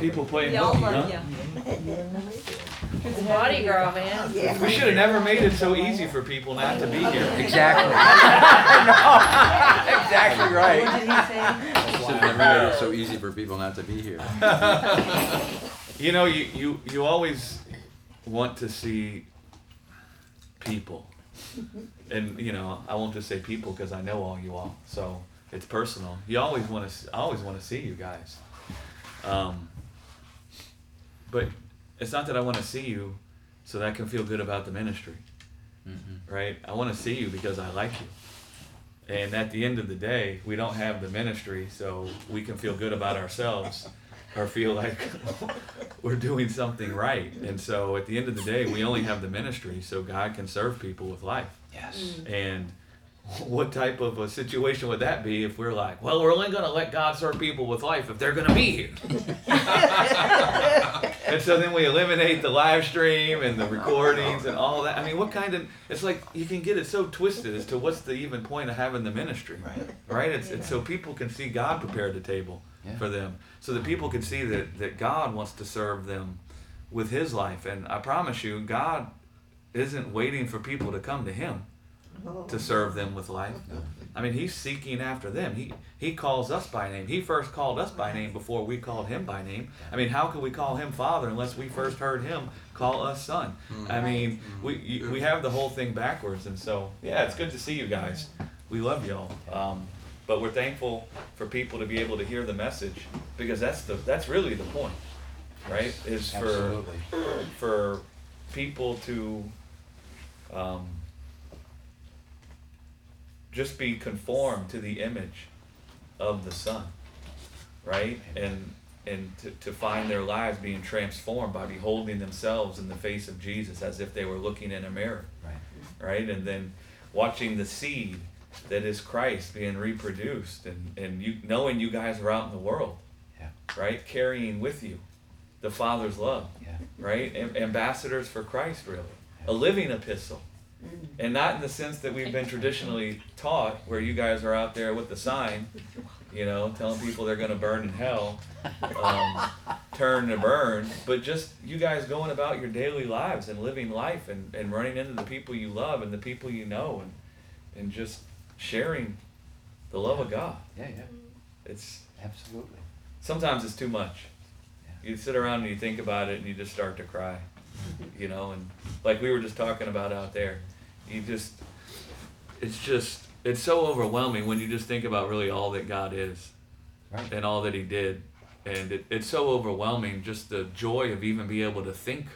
People playing Y'all hooky, love huh? you. It's Mardi Gras, man. We should have never made it so easy for people not to be here. Exactly. I know. Exactly What right. did he say? Should have never made it so easy for people not to be here. You know, you, you, you always want to see people. And, you know, I won't just say people because I know all you all. So it's personal. You always want to, I always want to see you guys. Um, but it's not that I want to see you so that I can feel good about the ministry, Mhm. right? I want to see you because I like you. And at the end of the day, we don't have the ministry so we can feel good about ourselves or feel like we're doing something right. And so at the end of the day, we only have the ministry so God can serve people with life. Yes. And what type of a situation would that be if we're like, well, we're only going to let God serve people with life if they're going to be here? and so then we eliminate the live stream and the recordings and all that. I mean, what kind of, it's like you can get it so twisted as to what's the even point of having the ministry, Right. right? It's, it's so people can see God prepare the table Yeah. for them, so that people can see that, that God wants to serve them with His life. And I promise you, God isn't waiting for people to come to Him to serve them with life. I mean, He's seeking after them. He He calls us by name. He first called us by name before we called Him by name. I mean, how can we call Him Father unless we first heard Him call us Son? I mean, we we have the whole thing backwards, and so yeah, it's good to see you guys. We love y'all. Um, but we're thankful for people to be able to hear the message because that's the that's really the point, right? Is for Absolutely. for people to um, just be conformed to the image of the Son, right? And and to, to find their lives being transformed by beholding themselves in the face of Jesus as if they were looking in a mirror, Right. right? And then watching the seed that is Christ being reproduced and, and you knowing you guys are out in the world, Yeah. right? Carrying with you the Father's love Yeah. right? Am- ambassadors for Christ, really. A living epistle. And not in the sense that we've been traditionally taught, where you guys are out there with the sign, you know, telling people they're going to burn in hell, um, turn to burn, but just you guys going about your daily lives and living life and, and running into the people you love and the people you know and, and just sharing the love of God. Yeah. Yeah. It's Absolutely. sometimes it's too much. Yeah. You sit around and you think about it and you just start to cry. You know, and like we were just talking about out there, you just it's just it's so overwhelming when you just think about really all that God is Right. and all that he did. And it, it's so overwhelming just the joy of even be able to think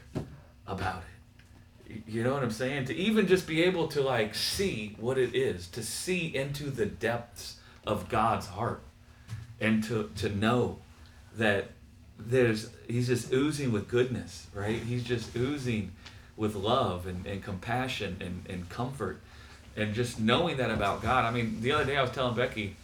about it. You know what I'm saying? To even just be able to like see what it is, to see into the depths of God's heart and to, to know that there's he's just oozing with goodness, right? He's just oozing with love and, and compassion and, and comfort. And just knowing that about God. I mean, the other day I was telling Becky,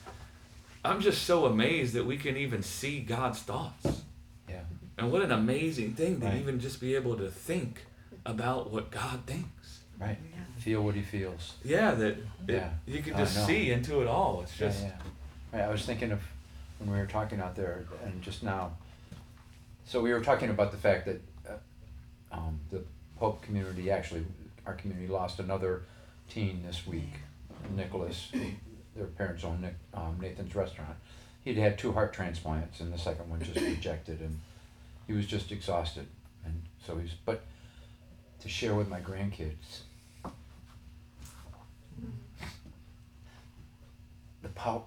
I'm just so amazed that we can even see God's thoughts. Yeah. And what an amazing thing to Right. even just be able to think about what God thinks. Right. Yeah. Feel what he feels. Yeah, that it- Yeah. you can I just know. see into it all. It's Yeah, just yeah. Right, I was thinking of when we were talking out there and just now. So we were talking about the fact that uh, um, the Pope community actually, our community lost another teen this week, Nicholas. Their parents own Nick, um, Nathan's restaurant. He'd had two heart transplants, and the second one just rejected, and he was just exhausted. And so he's, but to share with my grandkids the power.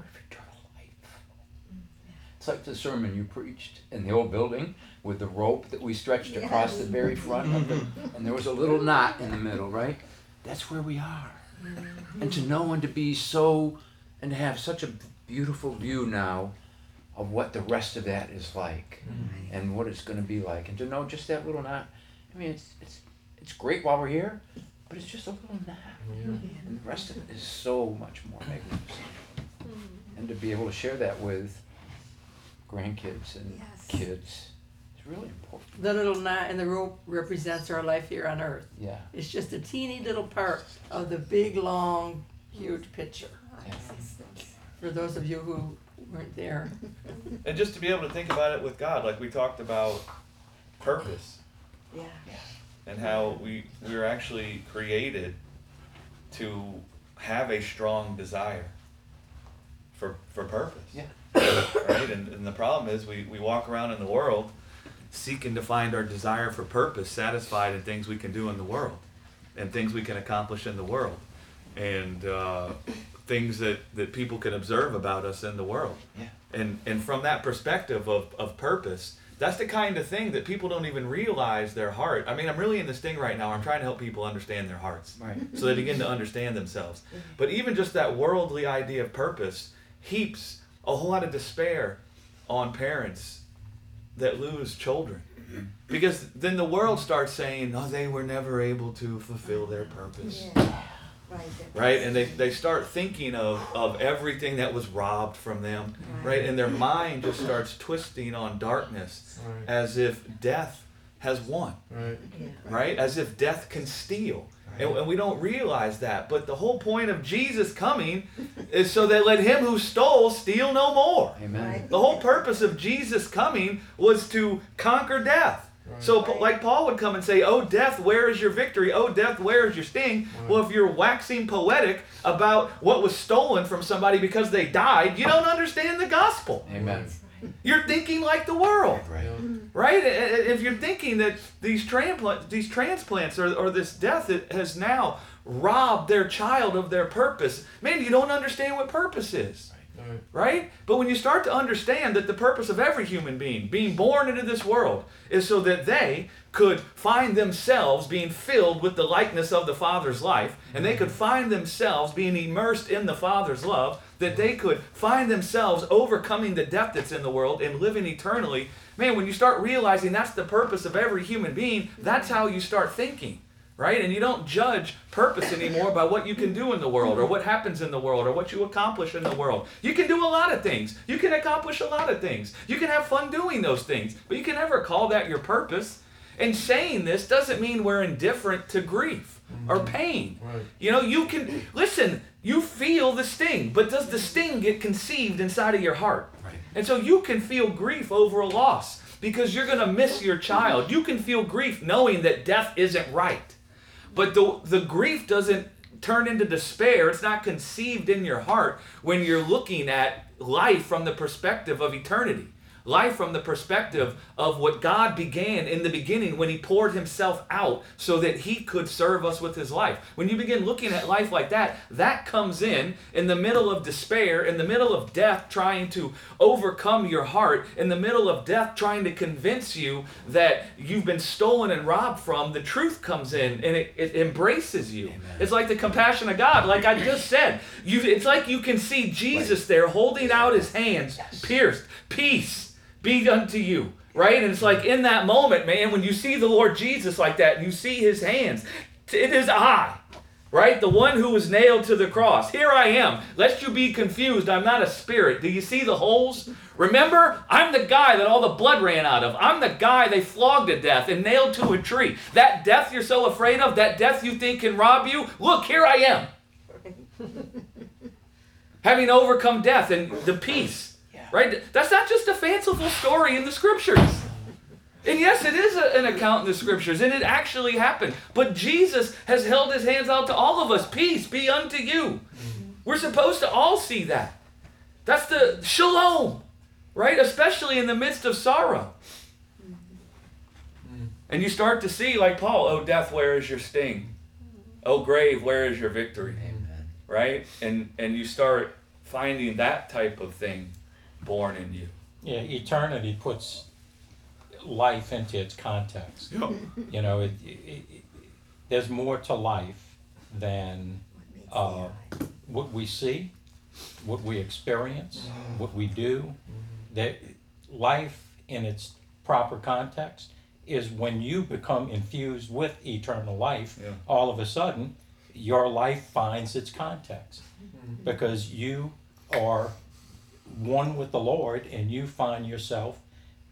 It's like the sermon you preached in the old building with the rope that we stretched across the very front of it, mm-hmm. and there was a little knot in the middle, right? That's where we are. Mm-hmm. And to know and to be so, and to have such a beautiful view now of what the rest of that is like mm-hmm. and what it's going to be like, and to know just that little knot. I mean, it's it's it's great while we're here, but it's just a little knot, and the rest of it is so much more magnificent. And to be able to share that with grandkids and Yes. kids. It's really important. The little knot in the rope represents our life here on earth. Yeah. It's just a teeny little part of the big, long, huge picture. Yeah. For those of you who weren't there. And just to be able to think about it with God, like we talked about purpose Yeah. and how we we were actually created to have a strong desire for for purpose. Yeah. Right? And, and the problem is we, we walk around in the world seeking to find our desire for purpose satisfied in things we can do in the world and things we can accomplish in the world and uh, things that, that people can observe about us in the world. Yeah. And and from that perspective of, of purpose, that's the kind of thing that people don't even realize their heart. I mean, I'm really in this thing right now. I'm trying to help people understand their hearts Right. so they begin to understand themselves. But even just that worldly idea of purpose heaps a whole lot of despair on parents that lose children. Because then the world starts saying, oh, they were never able to fulfill their purpose. Yeah. Right. Right? And they, they start thinking of, of everything that was robbed from them. Right? And their mind just starts twisting on darkness Right. as if death has won Right. Yeah. right? As if death can steal. And, and we don't realize that. But the whole point of Jesus coming is so that let him who stole steal no more. Amen. Right. The whole purpose of Jesus coming was to conquer death. So, like Paul would come and say, Oh, death, where is your victory? Oh, death, where is your sting? Well, if you're waxing poetic about what was stolen from somebody because they died, you don't understand the gospel. Amen. You're thinking like the world Right. Right? If you're thinking that these transplant, these transplants or, or this death has now robbed their child of their purpose, man, you don't understand what purpose is, Right. right? But when you start to understand that the purpose of every human being being born into this world is so that they could find themselves being filled with the likeness of the Father's life, and they could find themselves being immersed in the Father's love, that they could find themselves overcoming the death that's in the world and living eternally. Man, when you start realizing that's the purpose of every human being, that's how you start thinking. Right? And you don't judge purpose anymore by what you can do in the world or what happens in the world or what you accomplish in the world. You can do a lot of things. You can accomplish a lot of things. You can have fun doing those things. But you can never call that your purpose. And saying this doesn't mean we're indifferent to grief or mm-hmm. pain. Right. You know, you can listen, you feel the sting, but does the sting get conceived inside of your heart? Right. And so you can feel grief over a loss because you're going to miss your child. You can feel grief knowing that death isn't right. But the, the grief doesn't turn into despair. It's not conceived in your heart when you're looking at life from the perspective of eternity. Life from the perspective of what God began in the beginning when He poured Himself out so that He could serve us with His life. When you begin looking at life like that, that comes in in the middle of despair, in the middle of death trying to overcome your heart, in the middle of death trying to convince you that you've been stolen and robbed from. The truth comes in and it, it embraces you. It's like the compassion of God, like I just said. You, it's like you can see Jesus there holding out His hands, pierced, peace be unto you. Right? And it's like in that moment, man, when you see the Lord Jesus like that, you see his hands. It is I, right? The one who was nailed to the cross. Here I am. Lest you be confused, I'm not a spirit. Do you see the holes? Remember, I'm the guy that all the blood ran out of. I'm the guy they flogged to death and nailed to a tree. That death you're so afraid of, that death you think can rob you, look, here I am. Having overcome death and the peace. Right? That's not just a fanciful story in the scriptures. And yes, it is a- an account in the scriptures, and it actually happened. But Jesus has held his hands out to all of us. Peace be unto you. We're supposed to all see that. That's the shalom, right? Especially in the midst of sorrow. And you start to see, like Paul, oh, death, where is your sting? Oh, grave, where is your victory? Amen. Right? And, and you start finding that type of thing born in you. Yeah, eternity puts life into its context. You know, it, it, it, there's more to life than uh, what we see, what we experience, what we do. That life in its proper context is when you become infused with eternal life. Yeah. All of a sudden, your life finds its context because you are one with the Lord and you find yourself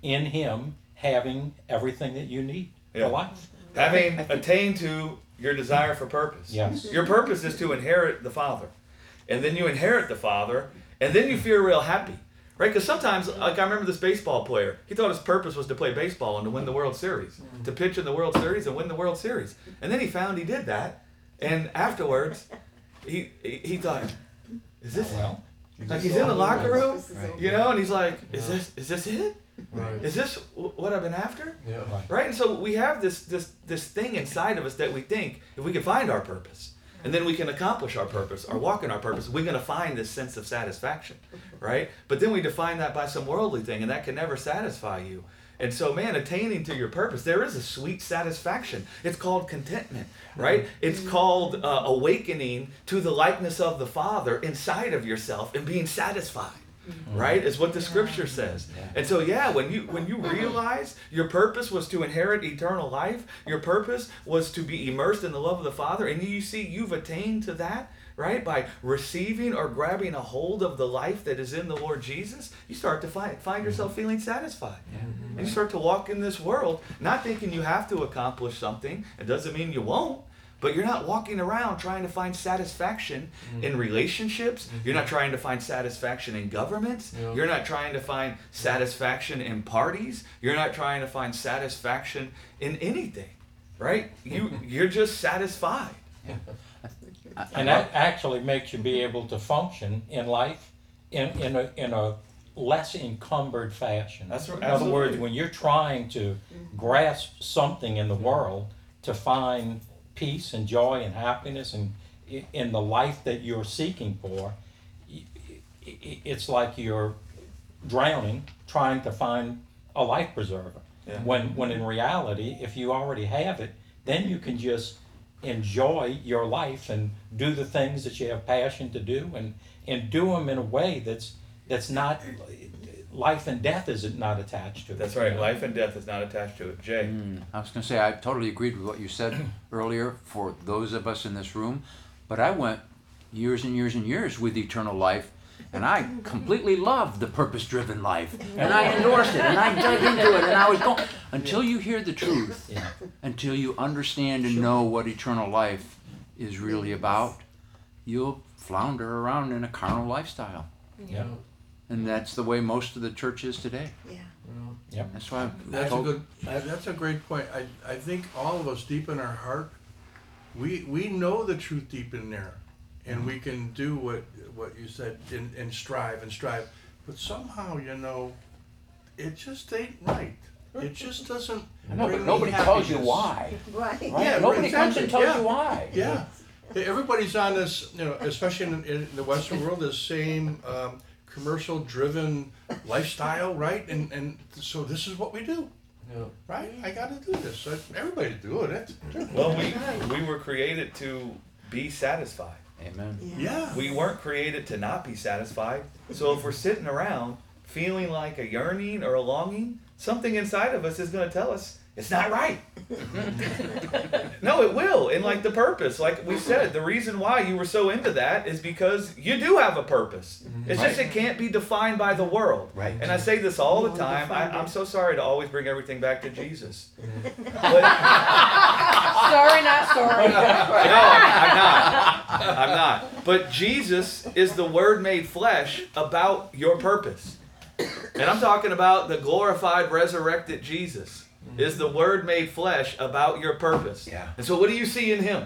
in Him having everything that you need Yeah. for life. Having attained to your desire for purpose. Yes. Mm-hmm. Your purpose is to inherit the Father. And then you inherit the Father, and then you feel real happy. Right? Because sometimes, like I remember this baseball player, he thought his purpose was to play baseball and to win the World Series, to mm-hmm. pitch in the World Series and win the World Series. And then he found he did that, and afterwards, he he, he thought, "Is this Well, like he's in the locker room, Right. you know?" And he's like, "Is this is this it? Right. Is this wh- what I've been after?" Yeah. right. Right? And so we have this this this thing inside of us that we think if we can find our purpose and then we can accomplish our purpose or walk in our purpose, we're going to find this sense of satisfaction, right? But then we define that by some worldly thing and that can never satisfy you. And so, man, attaining to your purpose, there is a sweet satisfaction. It's called contentment, right? Mm-hmm. It's mm-hmm. called uh, awakening to the likeness of the Father inside of yourself and being satisfied mm-hmm. right is what the scripture says. And so yeah when you when you realize your purpose was to inherit eternal life your purpose was to be immersed in the love of the father and you see you've attained to that right by receiving or grabbing a hold of the life that is in the lord jesus you start to find find yourself feeling satisfied and you start to walk in this world not thinking you have to accomplish something it doesn't mean you won't but you're not walking around trying to find satisfaction mm-hmm. in relationships. Mm-hmm. You're not trying to find satisfaction in governments. Yeah. You're not trying to find satisfaction in parties. You're not trying to find satisfaction in anything, right? You you're just satisfied. And that actually makes you be able to function in life in, in a, in a less encumbered fashion. That's right, In other words, absolutely. when you're trying to mm-hmm. grasp something in the mm-hmm. world to find peace and joy and happiness and i- in the life that you're seeking for, y- i- i- it's like you're drowning trying to find a life preserver. Yeah. When, when in reality, if you already have it, then you can just enjoy your life and do the things that you have passion to do and, and do them in a way that's, that's not, life and death is not attached to it. That's right. Life and death is not attached to it. Jay. Mm, I was going to say, I totally agreed with what you said earlier for those of us in this room, but I went years and years and years with eternal life, and I completely loved the purpose driven life, and I endorsed it, and I dug into it, and I was going until you hear the truth, Yeah. until you understand and know what eternal life is really about, you'll flounder around in a carnal lifestyle. Yeah. And that's the way most of the church is today. Yeah. yeah. That's why I'm That's a good. Uh, that's a great point. I I think all of us deep in our heart, we we know the truth deep in there, and we can do what what you said and, and strive and strive, but somehow you know, it just ain't right. It just doesn't. I know, bring but me nobody tells you happiness. why. Right. Right? Yeah, Nobody exactly, comes and tells yeah. you why. Yeah. Everybody's on this, you know, especially in, in the Western world, this same um, commercial driven lifestyle, right? And, and so this is what we do, Yeah. right? I got to do this. Everybody's doing it. Well, we we were created to be satisfied. Amen. Yeah. We weren't created to not be satisfied. So if we're sitting around feeling like a yearning or a longing, something inside of us is going to tell us it's not right. no, it will. And like the purpose, like we said, the reason why you were so into that is because you do have a purpose. Mm-hmm. It's just it can't be defined by the world. Right. And I say this all the time. I, I'm so sorry to always bring everything back to Jesus. Mm-hmm. But, Sorry, not sorry. no, I'm not. I'm not. But Jesus is the Word made flesh about your purpose. And I'm talking about the glorified, resurrected Jesus Mm-hmm. is the Word made flesh about your purpose. Yeah. And so, what do you see in Him?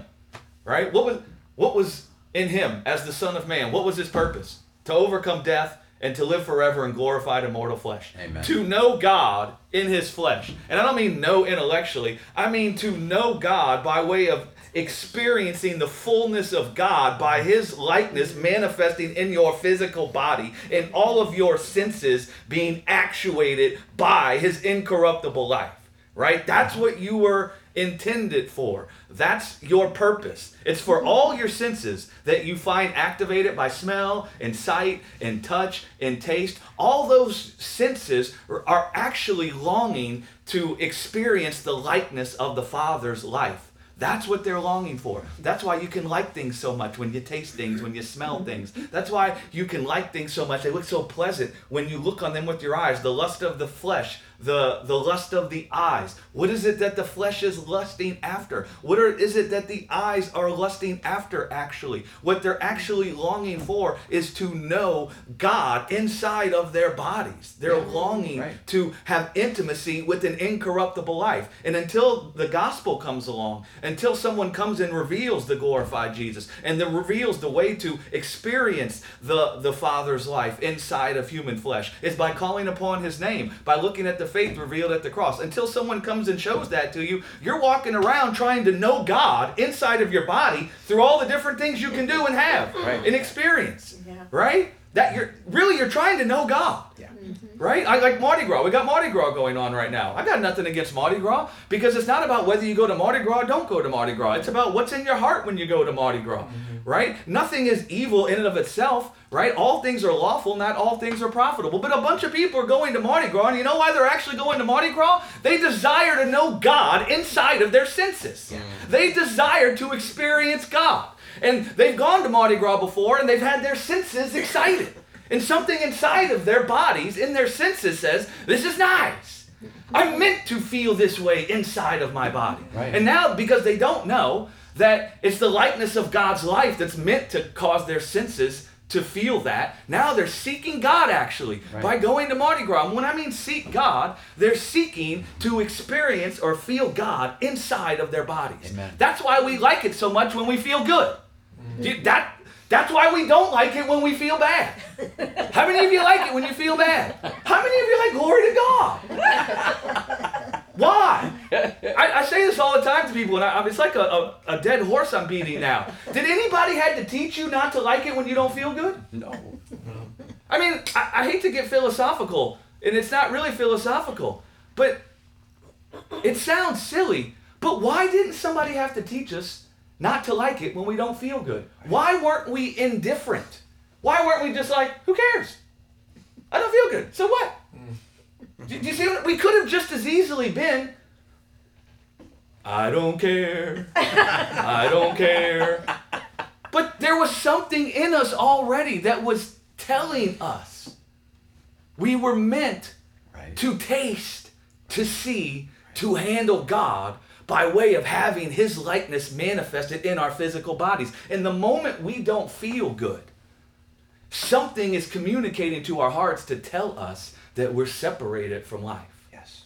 Right? What was what was in Him as the Son of Man? What was His purpose? To overcome death and to live forever in glorified, immortal flesh. Amen. To know God in His flesh, and I don't mean know intellectually. I mean to know God by way of experiencing the fullness of God by His likeness manifesting in your physical body, in all of your senses being actuated by His incorruptible life. Right? That's what you were intended for. That's your purpose. It's for mm-hmm. all your senses that you find activated by smell and sight and touch and taste. All those senses are- actually longing to experience the likeness of the Father's life. That's what they're longing for. That's why you can like things so much when you taste things, when you smell mm-hmm. things. That's why you can like things so much. They look so pleasant when you look on them with your eyes. The lust of the flesh, the the lust of the eyes. What is it that the flesh is lusting after? What are, is it that the eyes are lusting after actually? What they're actually longing for is to know God inside of their bodies. They're longing Right. to have intimacy with an incorruptible life. And until the gospel comes along, until someone comes and reveals the glorified Jesus and then reveals the way to experience the, the Father's life inside of human flesh, is by calling upon his name, by looking at the faith revealed at the cross. Until someone comes and shows that to you, you're walking around trying to know God inside of your body through all the different things you can do and have Right. and experience. Yeah. Right? That you're really you're trying to know God. Yeah. Mm-hmm. Right? I like Mardi Gras. We got Mardi Gras going on right now. I got nothing against Mardi Gras because it's not about whether you go to Mardi Gras or don't go to Mardi Gras. It's about what's in your heart when you go to Mardi Gras. Mm-hmm. Right? Nothing is evil in and of itself. Right? All things are lawful, not all things are profitable. But a bunch of people are going to Mardi Gras, and you know why they're actually going to Mardi Gras? They desire to know God inside of their senses. They desire to experience God. And they've gone to Mardi Gras before and they've had their senses excited. And something inside of their bodies, in their senses, says, This is nice. I'm meant to feel this way inside of my body. Right. And now, because they don't know that it's the likeness of God's life that's meant to cause their senses to feel that, now they're seeking God actually Right. by going to Mardi Gras. And when I mean seek God, they're seeking to experience or feel God inside of their bodies. Amen. That's why we like it so much when we feel good. You- that, that's why we don't like it when we feel bad. How many of you like it when you feel bad? How many of you like glory to God? Why? I, I say this all the time to people, and I, it's like a, a, a dead horse I'm beating now. Did anybody had to teach you not to like it when you don't feel good? No. I mean, I, I hate to get philosophical, and it's not really philosophical, but it sounds silly. But why didn't somebody have to teach us not to like it when we don't feel good? Why weren't we indifferent? Why weren't we just like, who cares? I don't feel good. So what? Do, do you see what we could have just as easily been? I don't care. I don't care. But there was something in us already that was telling us we were meant Right. to taste, to see, to handle God by way of having His likeness manifested in our physical bodies. And the moment we don't feel good, something is communicating to our hearts to tell us that we're separated from life. Yes.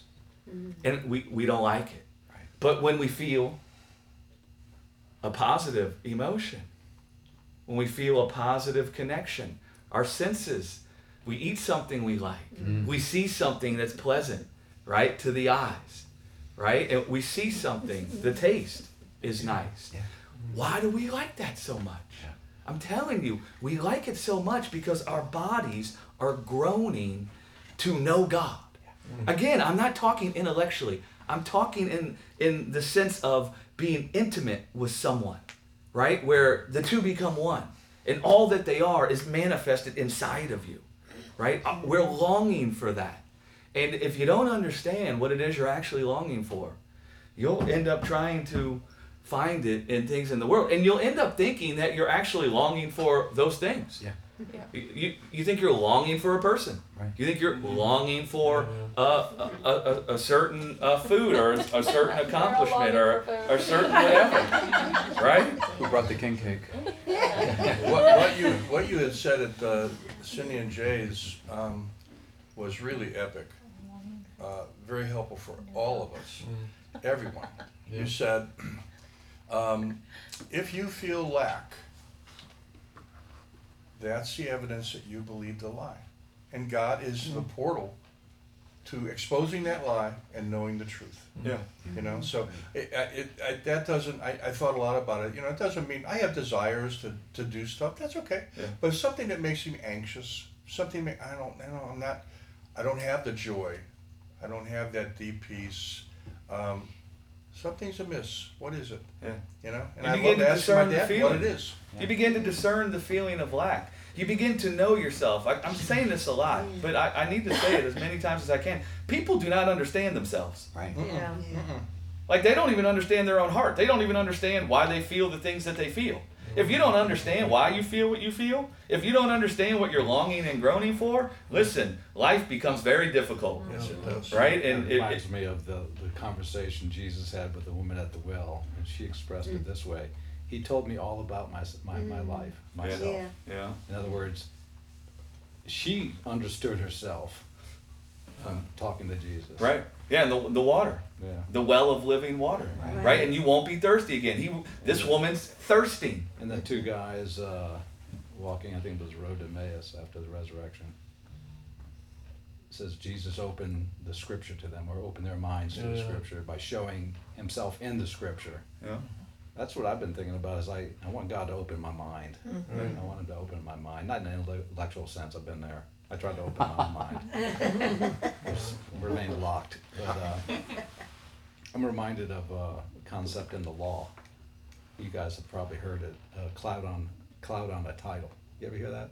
Mm-hmm. And we, we don't like it. Right. But when we feel a positive emotion, when we feel a positive connection, our senses, we eat something we like, mm-hmm. we see something that's pleasant, right, to the eyes, right? And we see something, the taste is nice. Why do we like that so much? I'm telling you, we like it so much because our bodies are groaning to know God. Again, I'm not talking intellectually. I'm talking in in the sense of being intimate with someone, right? Where the two become one, and all that they are is manifested inside of you, right? Uh, We're longing for that, and if you don't understand what it is you're actually longing for, you'll end up trying to find it in things in the world, and you'll end up thinking that you're actually longing for those things. Yeah. You, you, you think you're longing for a person. Right. You think you're longing for a, a, a, a certain uh, food or a certain accomplishment or longing for a certain whatever, right? Who brought the king cake? What, what you what you had said at uh, Cindy and Jay's um, was really epic. Uh, very helpful for all of us, everyone. You said, um, if you feel lack, that's the evidence that you believe a lie, and God is the portal to exposing that lie and knowing the truth. Yeah. You know, so it, I- it, that doesn't, I, I thought a lot about it, you know, it doesn't mean, I have desires to, to do stuff, that's okay. Yeah. But something that makes me anxious, something, ma- I don't, I don't, I'm not, I don't have the joy, I don't have that deep peace, um, something's amiss, what is it? Yeah. You know, and You I begin love to to ask my discern the dad what feeling. it is. You begin to discern the feeling of lack. You begin to know yourself. I, I'm saying this a lot, but I, I need to say it as many times as I can. People do not understand themselves. Right. Yeah. Mm-mm. Like they don't even understand their own heart. They don't even understand why they feel the things that they feel. If you don't understand why you feel what you feel, if you don't understand what you're longing and groaning for, listen, life becomes very difficult. Yes, it does. Right? And it it, reminds it, me of the, the conversation Jesus had with the woman at the well, and she expressed it mm. this way. He told me all about my, my, my mm. life, myself. Yeah. yeah. In other words, she understood herself from talking to Jesus. Right. Yeah, and the, the water. Yeah. The well of living water. Right. Right. And you won't be thirsty again. He this woman's thirsting. And the two guys uh, walking, I think it was the road to Emmaus after the resurrection. It says Jesus opened the scripture to them, or opened their minds to the Yeah. scripture by showing himself in the scripture. Yeah. That's what I've been thinking about. Is I, I want God to open my mind. I want Him to open my mind, not in an intellectual sense. I've been there. I tried to open my mind. It's remained locked. But uh, I'm reminded of a concept in the law. You guys have probably heard it. Uh, cloud on cloud on a title. You ever hear that?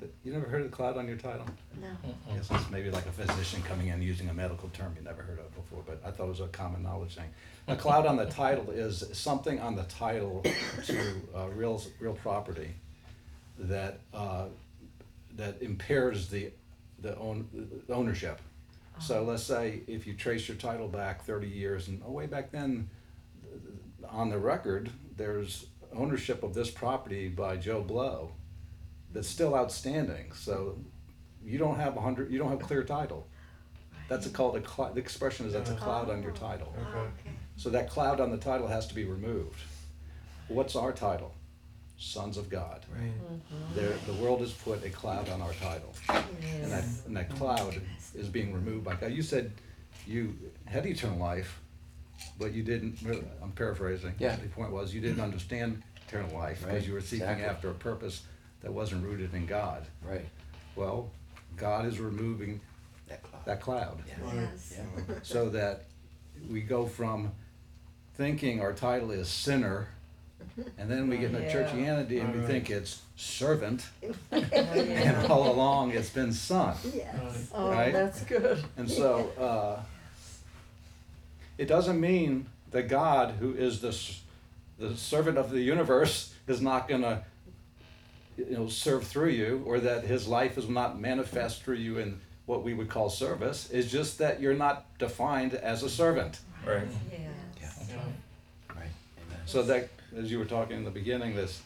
Th- You never heard of cloud on your title? No. I guess it's maybe like a physician coming in using a medical term you never heard of before, but I thought it was a common knowledge thing. A cloud on the title is something on the title to uh, real real property that uh, that impairs the the own the ownership. So let's say if you trace your title back 30 years and oh, way back then, on the record, there's ownership of this property by Joe Blow that's still outstanding. So you don't have a hundred, you don't have clear title. That's a called a cloud, the expression is that's a oh, cloud on your title. Okay. So that cloud on the title has to be removed. What's our title? Sons of God. Right. Mm-hmm. There, the world has put a cloud on our title. And that, and that cloud is being removed by God. You said you had eternal life, but you didn't, I'm paraphrasing. Yeah. The point was, you didn't understand eternal life because Right, you were seeking exactly. after a purpose that wasn't rooted in God. Right. Well, God is removing That cloud. that cloud Yes. Yeah. so that we go from thinking our title is sinner, and then we get into Yeah. churchianity and we Alright. think it's servant, and all along it's been son. Yes. Oh, Right? that's good. And so uh, it doesn't mean that God, who is the s- the servant of the universe, is not going to you know serve through you, or that His life is not manifest through you in what we would call service. It's just that you're not defined as a servant. Right. Yes. Right. Amen. So that, as you were talking in the beginning, this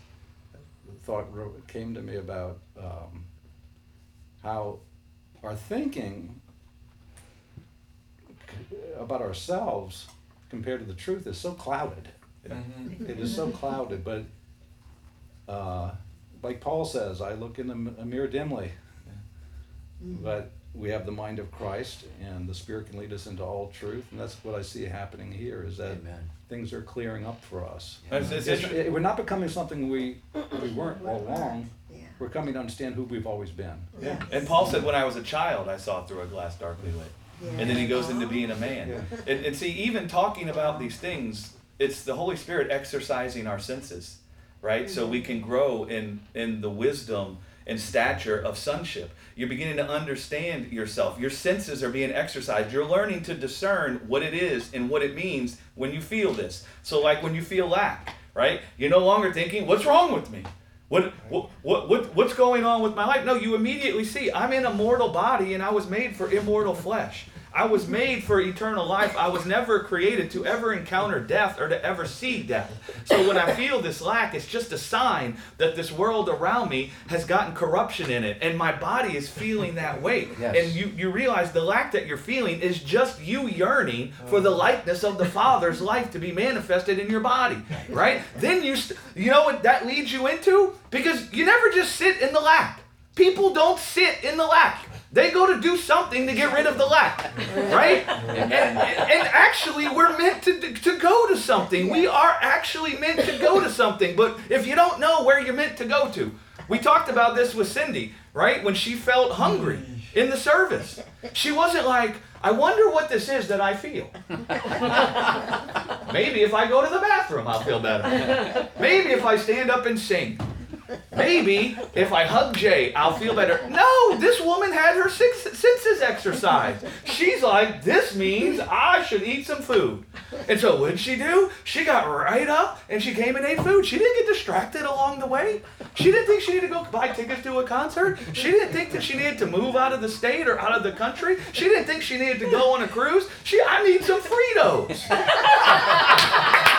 thought came to me about um, how our thinking about ourselves compared to the truth is so clouded. It is so clouded, but uh, like Paul says, I look in a m- a mirror dimly. But we have the mind of Christ, and the Spirit can lead us into all truth, and that's what I see happening here. Is that Amen. Things are clearing up for us. It's, it's It's- inter- it- we're not becoming something we we weren't all along. Yeah. We're coming to understand who we've always been. yeah. And Paul said, when I was a child, I saw through a glass darkly lit. And then he goes into being a man. Yeah. And, and see, even talking about these things, it's the Holy Spirit exercising our senses, right? So we can grow in in the wisdom and stature of sonship. You're beginning to understand yourself. Your senses are being exercised. You're learning to discern what it is and what it means when you feel this. So, like when you feel lack, right? You're no longer thinking, "What's wrong with me?" What, what, what, what, what's going on with my life? No, you immediately see, I'm in a mortal body and I was made for immortal flesh. I was made for eternal life. I was never created to ever encounter death or to ever see death. So when I feel this lack, it's just a sign that this world around me has gotten corruption in it and my body is feeling that weight. Yes. And you, you realize the lack that you're feeling is just you yearning for the likeness of the Father's life to be manifested in your body, right? Then you, st- you know what that leads you into? Because you never just sit in the lack. People don't sit in the lack. They go to do something to get rid of the lack, right? And, and, actually, we're meant to, to go to something. We are actually meant to go to something. But if you don't know where you're meant to go to, we talked about this with Cindy, right? When she felt hungry in the service, she wasn't like, I wonder what this is that I feel. Maybe if I go to the bathroom, I'll feel better. Maybe if I stand up and sing. Maybe if I hug Jay, I'll feel better. No, this woman had her senses exercised. She's like, this means I should eat some food. And so what did she do? She got right up and she came and ate food. She didn't get distracted along the way. She didn't think she needed to go buy tickets to a concert. She didn't think that she needed to move out of the state or out of the country. She didn't think she needed to go on a cruise. She, I need some Fritos.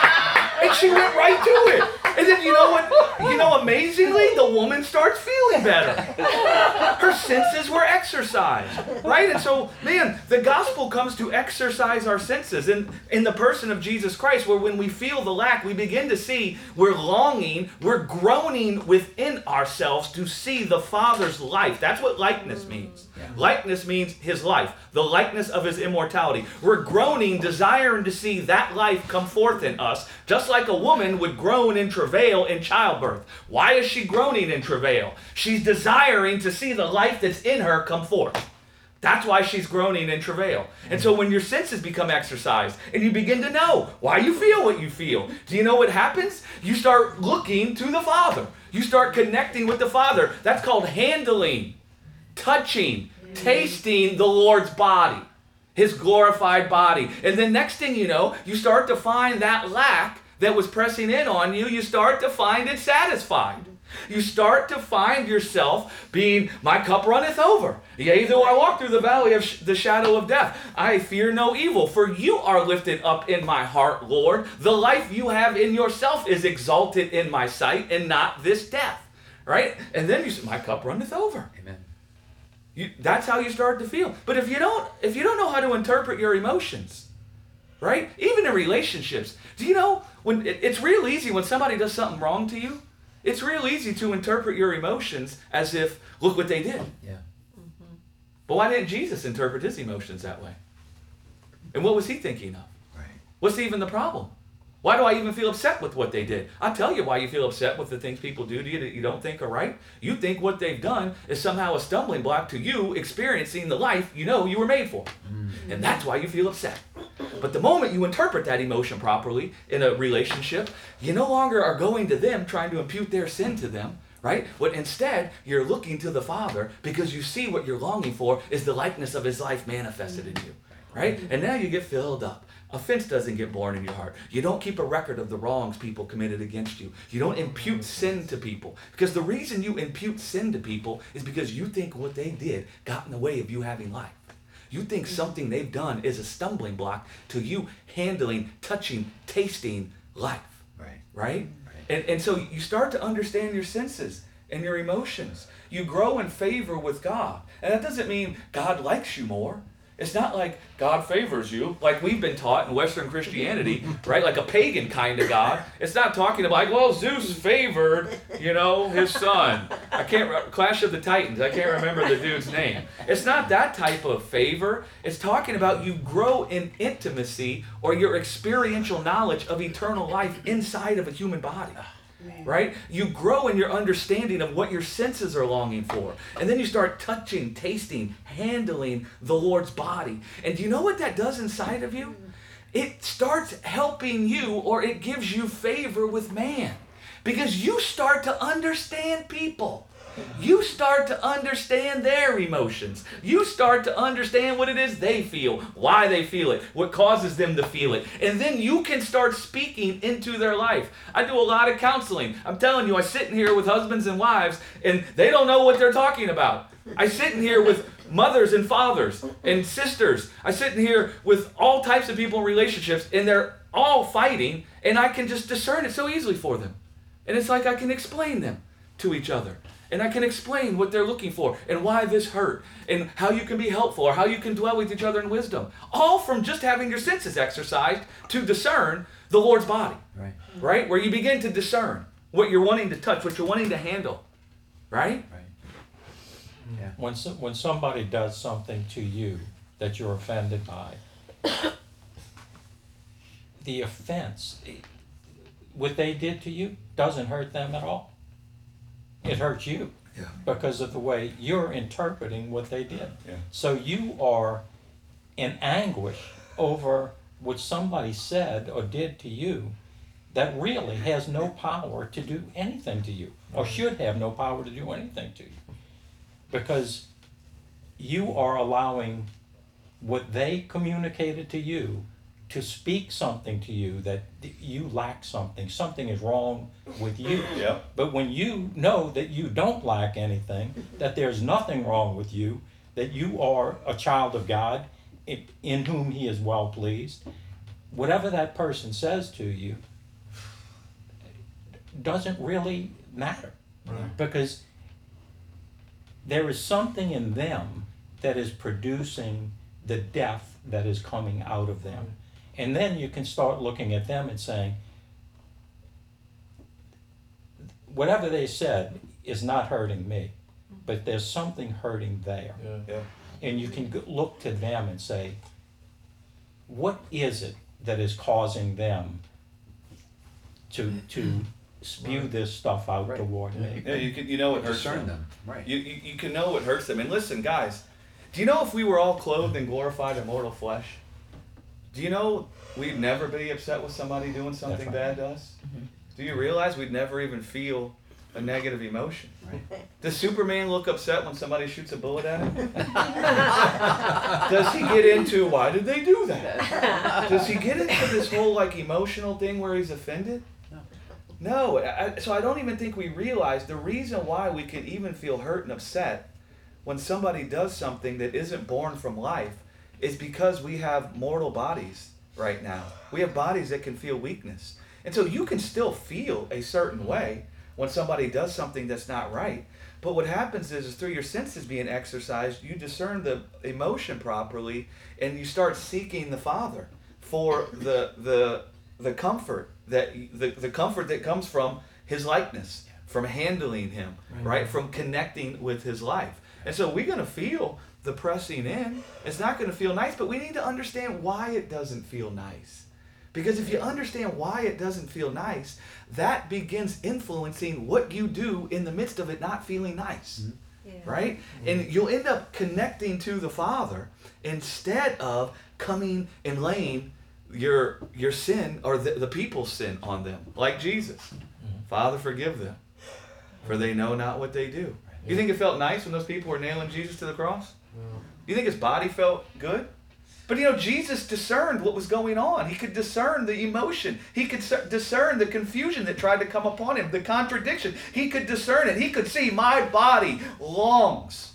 And she went right to it. And then you know what? You know, amazingly, the woman starts feeling better. Her senses were exercised, right? And so, man, the gospel comes to exercise our senses in, in the person of Jesus Christ, where when we feel the lack, we begin to see we're longing, we're groaning within ourselves to see the Father's life. That's what likeness means. Likeness means his life, the likeness of his immortality. We're groaning, desiring to see that life come forth in us, just like a woman would groan in travail in childbirth. Why is she groaning in travail? She's desiring to see the life that's in her come forth. That's why she's groaning in travail. And so when your senses become exercised and you begin to know why you feel what you feel, do you know what happens? You start looking to the Father. You start connecting with the Father. That's called handling, touching, tasting the Lord's body, his glorified body. And then next thing you know, you start to find that lack that was pressing in on you, you start to find it satisfied. You start to find yourself being, my cup runneth over. Yea, though I walk through the valley of sh- the shadow of death, I fear no evil, for you are lifted up in my heart, Lord. The life you have in yourself is exalted in my sight, and not this death. Right? And then you say, my cup runneth over. You, that's how you start to feel. But if you don't, if you don't know how to interpret your emotions, right? Even in relationships, do you know when it, it's real easy when somebody does something wrong to you? It's real easy to interpret your emotions as if, look what they did. Yeah. Mm-hmm. But why didn't Jesus interpret his emotions that way? And what was he thinking of? Right. What's even the problem? Why do I even feel upset with what they did? I'll tell you why you feel upset with the things people do to you that you don't think are right. You think what they've done is somehow a stumbling block to you experiencing the life you know you were made for. Mm. And that's why you feel upset. But the moment you interpret that emotion properly in a relationship, you no longer are going to them trying to impute their sin to them, right? But instead, you're looking to the Father because you see what you're longing for is the likeness of His life manifested in you, right? And now you get filled up. Offense doesn't get born in your heart. You don't keep a record of the wrongs people committed against you. You don't impute sin to people. Because the reason you impute sin to people is because you think what they did got in the way of you having life. You think something they've done is a stumbling block to you handling, touching, tasting life Right. right? And, and so you start to understand your senses and your emotions. You grow in favor with God. And that doesn't mean God likes you more. It's not like God favors you, like we've been taught in Western Christianity, right? Like a pagan kind of God. It's not talking about, like, well, Zeus favored, you know, his son. I can't, Clash of the Titans, I can't remember the dude's name. It's not that type of favor. It's talking about you grow in intimacy or your experiential knowledge of eternal life inside of a human body right? You grow in your understanding of what your senses are longing for. And then you start touching, tasting, handling the Lord's body. And do you know what that does inside of you? Mm. It starts helping you or it gives you favor with man because you start to understand people. You start to understand their emotions. You start to understand what it is they feel, why they feel it, what causes them to feel it. And then you can start speaking into their life. I do a lot of counseling. I'm telling you, I sit in here with husbands and wives, and they don't know what they're talking about. I sit in here with mothers and fathers and sisters. I sit in here with all types of people in relationships, and they're all fighting, and I can just discern it so easily for them. And it's like I can explain them to each other. And I can explain what they're looking for and why this hurt and how you can be helpful or how you can dwell with each other in wisdom. All from just having your senses exercised to discern the Lord's body, Right. right? Where you begin to discern what you're wanting to touch, what you're wanting to handle, right? Right. Hmm. Yeah. When, so, when somebody does something to you that you're offended by, the offense, what they did to you, doesn't hurt them at all. It hurts you Yeah. because of the way you're interpreting what they did. Yeah. So you are in anguish over what somebody said or did to you that really has no power to do anything to you, or should have no power to do anything to you. Because you are allowing what they communicated to you to speak something to you that you lack something, something is wrong with you. Yeah. But when you know that you don't lack anything, that there's nothing wrong with you, that you are a child of God in, in whom He is well pleased, whatever that person says to you doesn't really matter. Because there is something in them that is producing the death that is coming out of them. And then you can start looking at them and saying, whatever they said is not hurting me, but there's something hurting there. Yeah. Yeah. And you can look to them and say, what is it that is causing them to, to spew this stuff out Right. toward me? Yeah, you can you know what hurts Discern them. them, right. You, you you can know what hurts them. And listen, guys, do you know if we were all clothed in glorified immortal flesh? Do you know we'd never be upset with somebody doing something That's bad to us? Mm-hmm. Do you realize we'd never even feel a negative emotion? Right. Does Superman look upset when somebody shoots a bullet at him? Does he get into why did they do that? Does he get into this whole like emotional thing where he's offended? No. No. I, I- so I don't even think we realize the reason why we can even feel hurt and upset when somebody does something that isn't born from life is because we have mortal bodies right now. We have bodies that can feel weakness. And so you can still feel a certain way when somebody does something that's not right. But what happens is, is through your senses being exercised, you discern the emotion properly and you start seeking the Father for the the the comfort that the, the comfort that comes from his likeness, from handling him, right? From connecting with his life. And so we're gonna feel the pressing in. It's not gonna feel nice, but we need to understand why it doesn't feel nice. Because if you understand why it doesn't feel nice, that begins influencing what you do in the midst of it not feeling nice. Mm-hmm. Right? And mm-hmm. you'll end up connecting to the Father instead of coming and laying your your sin or the, the people's sin on them, like Jesus. Mm-hmm. Father, forgive them, for they know not what they do. You think it felt nice when those people were nailing Jesus to the cross? You think his body felt good? But you know, Jesus discerned what was going on. He could discern the emotion. He could discern the confusion that tried to come upon him, the contradiction. He could discern it. He could see my body longs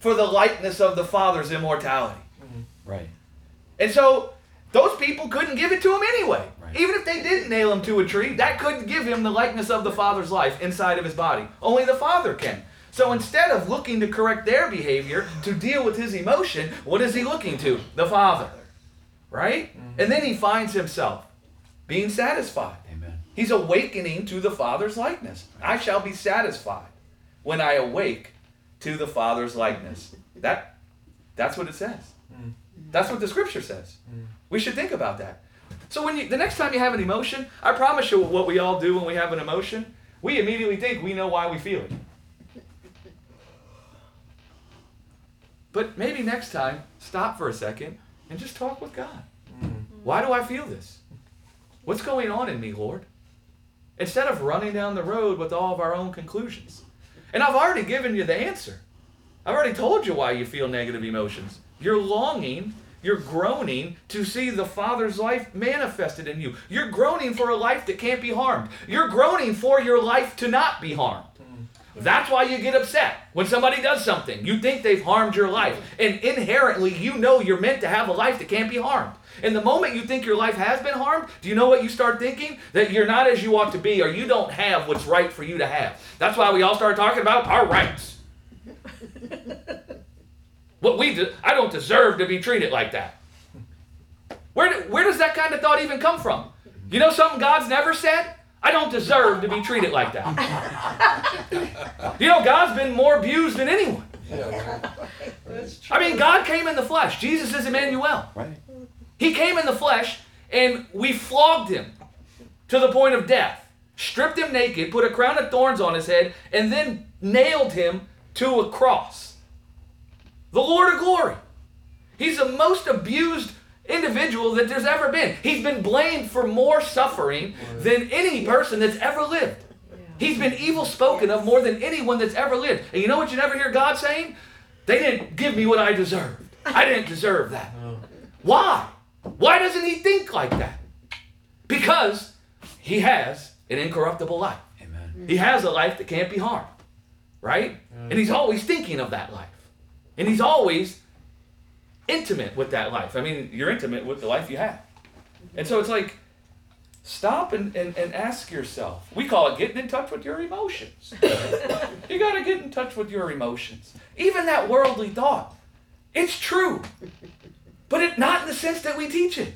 for the likeness of the Father's immortality. Mm-hmm. Right. And so those people couldn't give it to him anyway. Right. Even if they didn't nail him to a tree, that couldn't give him the likeness of the Father's life inside of his body. Only the Father can. So instead of looking to correct their behavior, to deal with his emotion, what is he looking to? The Father. Right? Mm-hmm. And then he finds himself being satisfied. Amen. He's awakening to the Father's likeness. I shall be satisfied when I awake to the Father's likeness. That that's what it says. Mm. That's what the scripture says. Mm. We should think about that. So when you the next time you have an emotion, I promise you what we all do when we have an emotion, we immediately think we know why we feel it. But maybe next time, stop for a second and just talk with God. Mm-hmm. Why do I feel this? What's going on in me, Lord? Instead of running down the road with all of our own conclusions. And I've already given you the answer. I've already told you why you feel negative emotions. You're longing, you're groaning to see the Father's life manifested in you. You're groaning for a life that can't be harmed. You're groaning for your life to not be harmed. That's why you get upset when somebody does something. You think they've harmed your life. And inherently, you know you're meant to have a life that can't be harmed. And the moment you think your life has been harmed, do you know what you start thinking? That you're not as you ought to be, or you don't have what's right for you to have. That's why we all start talking about our rights. what we do, I don't deserve to be treated like that. Where, do- where does that kind of thought even come from? You know something God's never said? I don't deserve to be treated like that. You know, God's been more abused than anyone. I mean, God came in the flesh. Jesus is Emmanuel. Right. He came in the flesh, and we flogged him to the point of death, stripped him naked, put a crown of thorns on his head, and then nailed him to a cross. The Lord of glory. He's the most abused individual that there's ever been. He's been blamed for more suffering than any person that's ever lived. He's been evil spoken of more than anyone that's ever lived. And you know what you never hear God saying? They didn't give me what I deserved. I didn't deserve that. Why? Why doesn't he think like that? Because he has an incorruptible life. Amen. He has a life that can't be harmed, right? And he's always thinking of that life. And he's always intimate with that life. I mean, you're intimate with the life you have. And so it's like, stop and, and, and ask yourself. We call it getting in touch with your emotions. you got to get in touch with your emotions. Even that worldly thought, it's true. But it not in the sense that we teach it.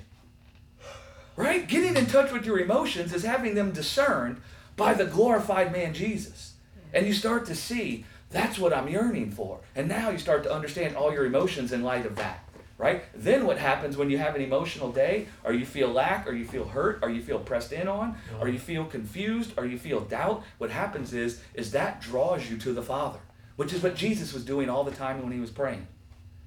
Right? Getting in touch with your emotions is having them discerned by the glorified man Jesus. And you start to see that's what I'm yearning for. And now you start to understand all your emotions in light of that. Right? Then what happens when you have an emotional day, or you feel lack, or you feel hurt, or you feel pressed in on, or you feel confused, or you feel doubt, what happens is is that draws you to the Father, which is what Jesus was doing all the time when he was praying.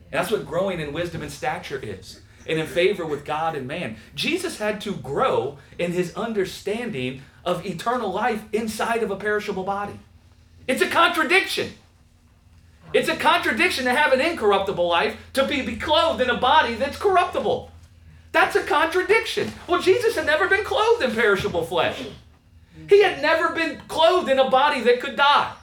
And that's what growing in wisdom and stature is, and in favor with God and man. Jesus had to grow in his understanding of eternal life inside of a perishable body. It's a contradiction. It's a contradiction to have an incorruptible life to be, be clothed in a body that's corruptible. That's a contradiction. Well, Jesus had never been clothed in perishable flesh. He had never been clothed in a body that could die.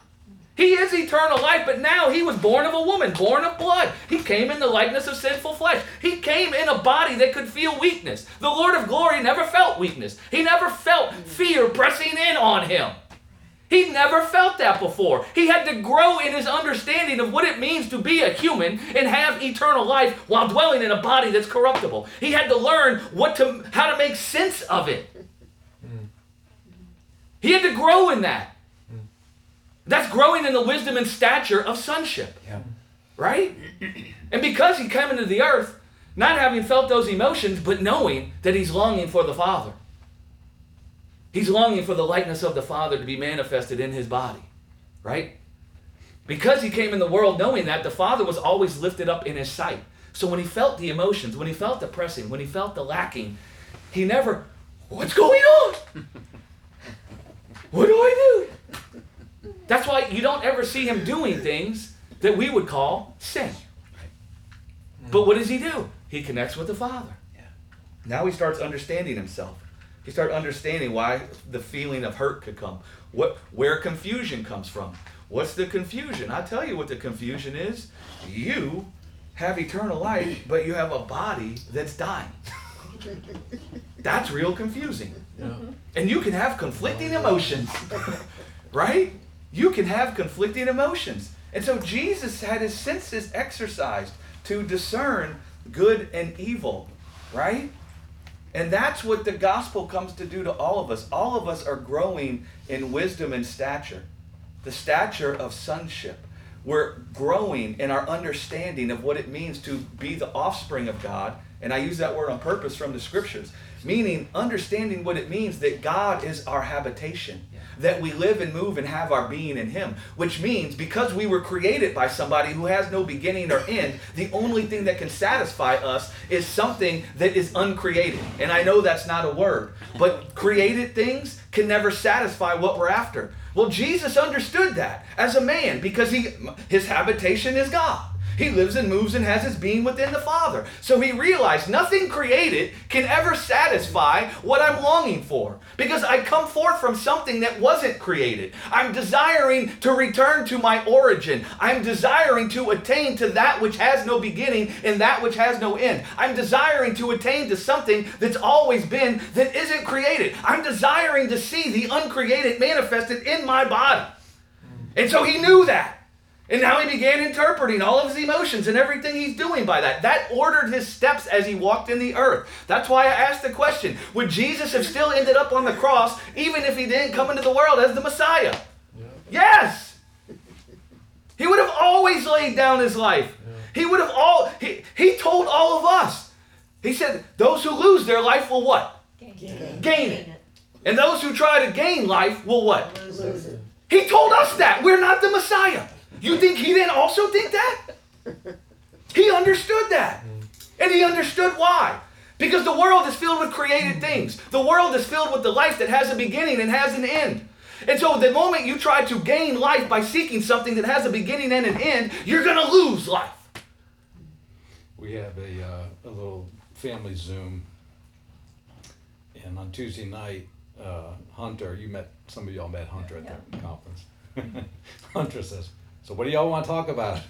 He is eternal life, but now he was born of a woman, born of blood. He came in the likeness of sinful flesh. He came in a body that could feel weakness. The Lord of glory never felt weakness, he never felt fear pressing in on him. He never felt that before. He had to grow in his understanding of what it means to be a human and have eternal life while dwelling in a body that's corruptible. He had to learn what to how to make sense of it. He had to grow in that. That's growing in the wisdom and stature of sonship. Yeah. Right? And because he came into the earth, not having felt those emotions, but knowing that he's longing for the Father. He's longing for the likeness of the Father to be manifested in his body. Right? Because he came in the world knowing that, the Father was always lifted up in his sight. So when he felt the emotions, when he felt the pressing, when he felt the lacking, he never, what's going on? What do I do? That's why you don't ever see him doing things that we would call sin. But what does he do? He connects with the Father. Now he starts understanding himself. He starts understanding why the feeling of hurt could come. What where confusion comes from. What's the confusion? I tell you what the confusion is. You have eternal life, but you have a body that's dying. That's real confusing. Yeah. And you can have conflicting emotions, right? You can have conflicting emotions. And so Jesus had his senses exercised to discern good and evil, right? And that's what the gospel comes to do to all of us. All of us are growing in wisdom and stature, the stature of sonship. We're growing in our understanding of what it means to be the offspring of God. And I use that word on purpose from the scriptures, meaning understanding what it means that God is our habitation, that we live and move and have our being in Him, which means because we were created by somebody who has no beginning or end, the only thing that can satisfy us is something that is uncreated. And I know that's not a word, but created things can never satisfy what we're after. Well, Jesus understood that as a man because he his habitation is God. He lives and moves and has his being within the Father. So he realized nothing created can ever satisfy what I'm longing for because I come forth from something that wasn't created. I'm desiring to return to my origin. I'm desiring to attain to that which has no beginning and that which has no end. I'm desiring to attain to something that's always been that isn't created. I'm desiring to see the uncreated manifested in my body. And so he knew that. And now he began interpreting all of his emotions and everything he's doing by that. That ordered his steps as he walked in the earth. That's why I asked the question Would Jesus have still ended up on the cross even if he didn't come into the world as the Messiah? Yes! He would have always laid down his life. He would have all, he, he told all of us. He said, Those who lose their life will what? Gain it. And those who try to gain life will what? Lose. He told us that. We're not the Messiah. You think he didn't also think that? He understood that. And he understood why. Because the world is filled with created things. The world is filled with the life that has a beginning and has an end. And so the moment you try to gain life by seeking something that has a beginning and an end, you're going to lose life. We have a, uh, a little family Zoom. And on Tuesday night, uh, Hunter, you met, some of y'all met Hunter at the conference. Hunter says, so what do y'all want to talk about? so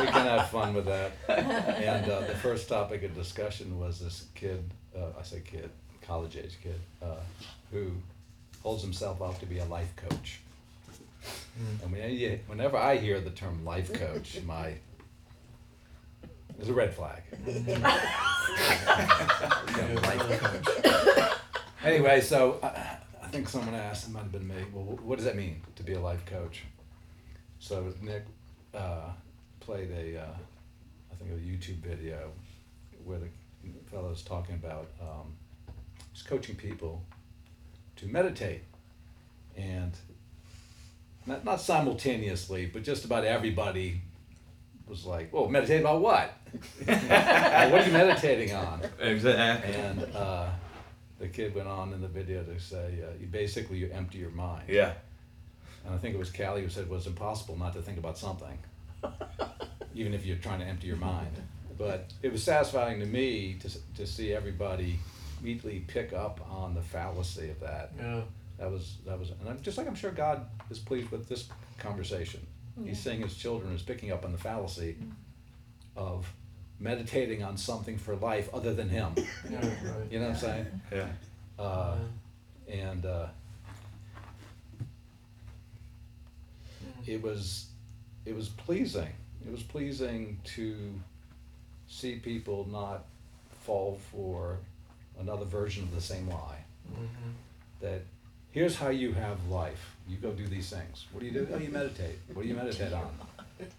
we can have fun with that. And uh, the first topic of discussion was this kid, uh, I say kid, college age kid, uh, who holds himself out to be a life coach. And when you- whenever I hear the term life coach, my there's a red flag. Life coach. Anyway, so I think someone asked, it might have been me, well, what does that mean to be a life coach? So Nick uh, played a, uh, I think a YouTube video where the fellow fellow's talking about um, just coaching people to meditate. And not, not simultaneously, but just about everybody was like, "Well, meditate about what? What are you meditating on?" Exactly. And uh, the kid went on in the video to say, uh, "You basically you empty your mind." Yeah. And I think it was Callie who said it was impossible not to think about something, even if you're trying to empty your mind. But it was satisfying to me to, to see everybody immediately pick up on the fallacy of that. Yeah. That was that was, and I'm just like I'm sure God is pleased with this conversation. He's saying His children is picking up on the fallacy of meditating on something for life other than Him. Yeah, right. You know what I'm saying? Yeah. Uh, and uh, it was it was pleasing. It was pleasing to see people not fall for another version of the same lie. Mhm. That here's how you have life. You go do these things. What do you do? Oh, you meditate. What do you meditate on?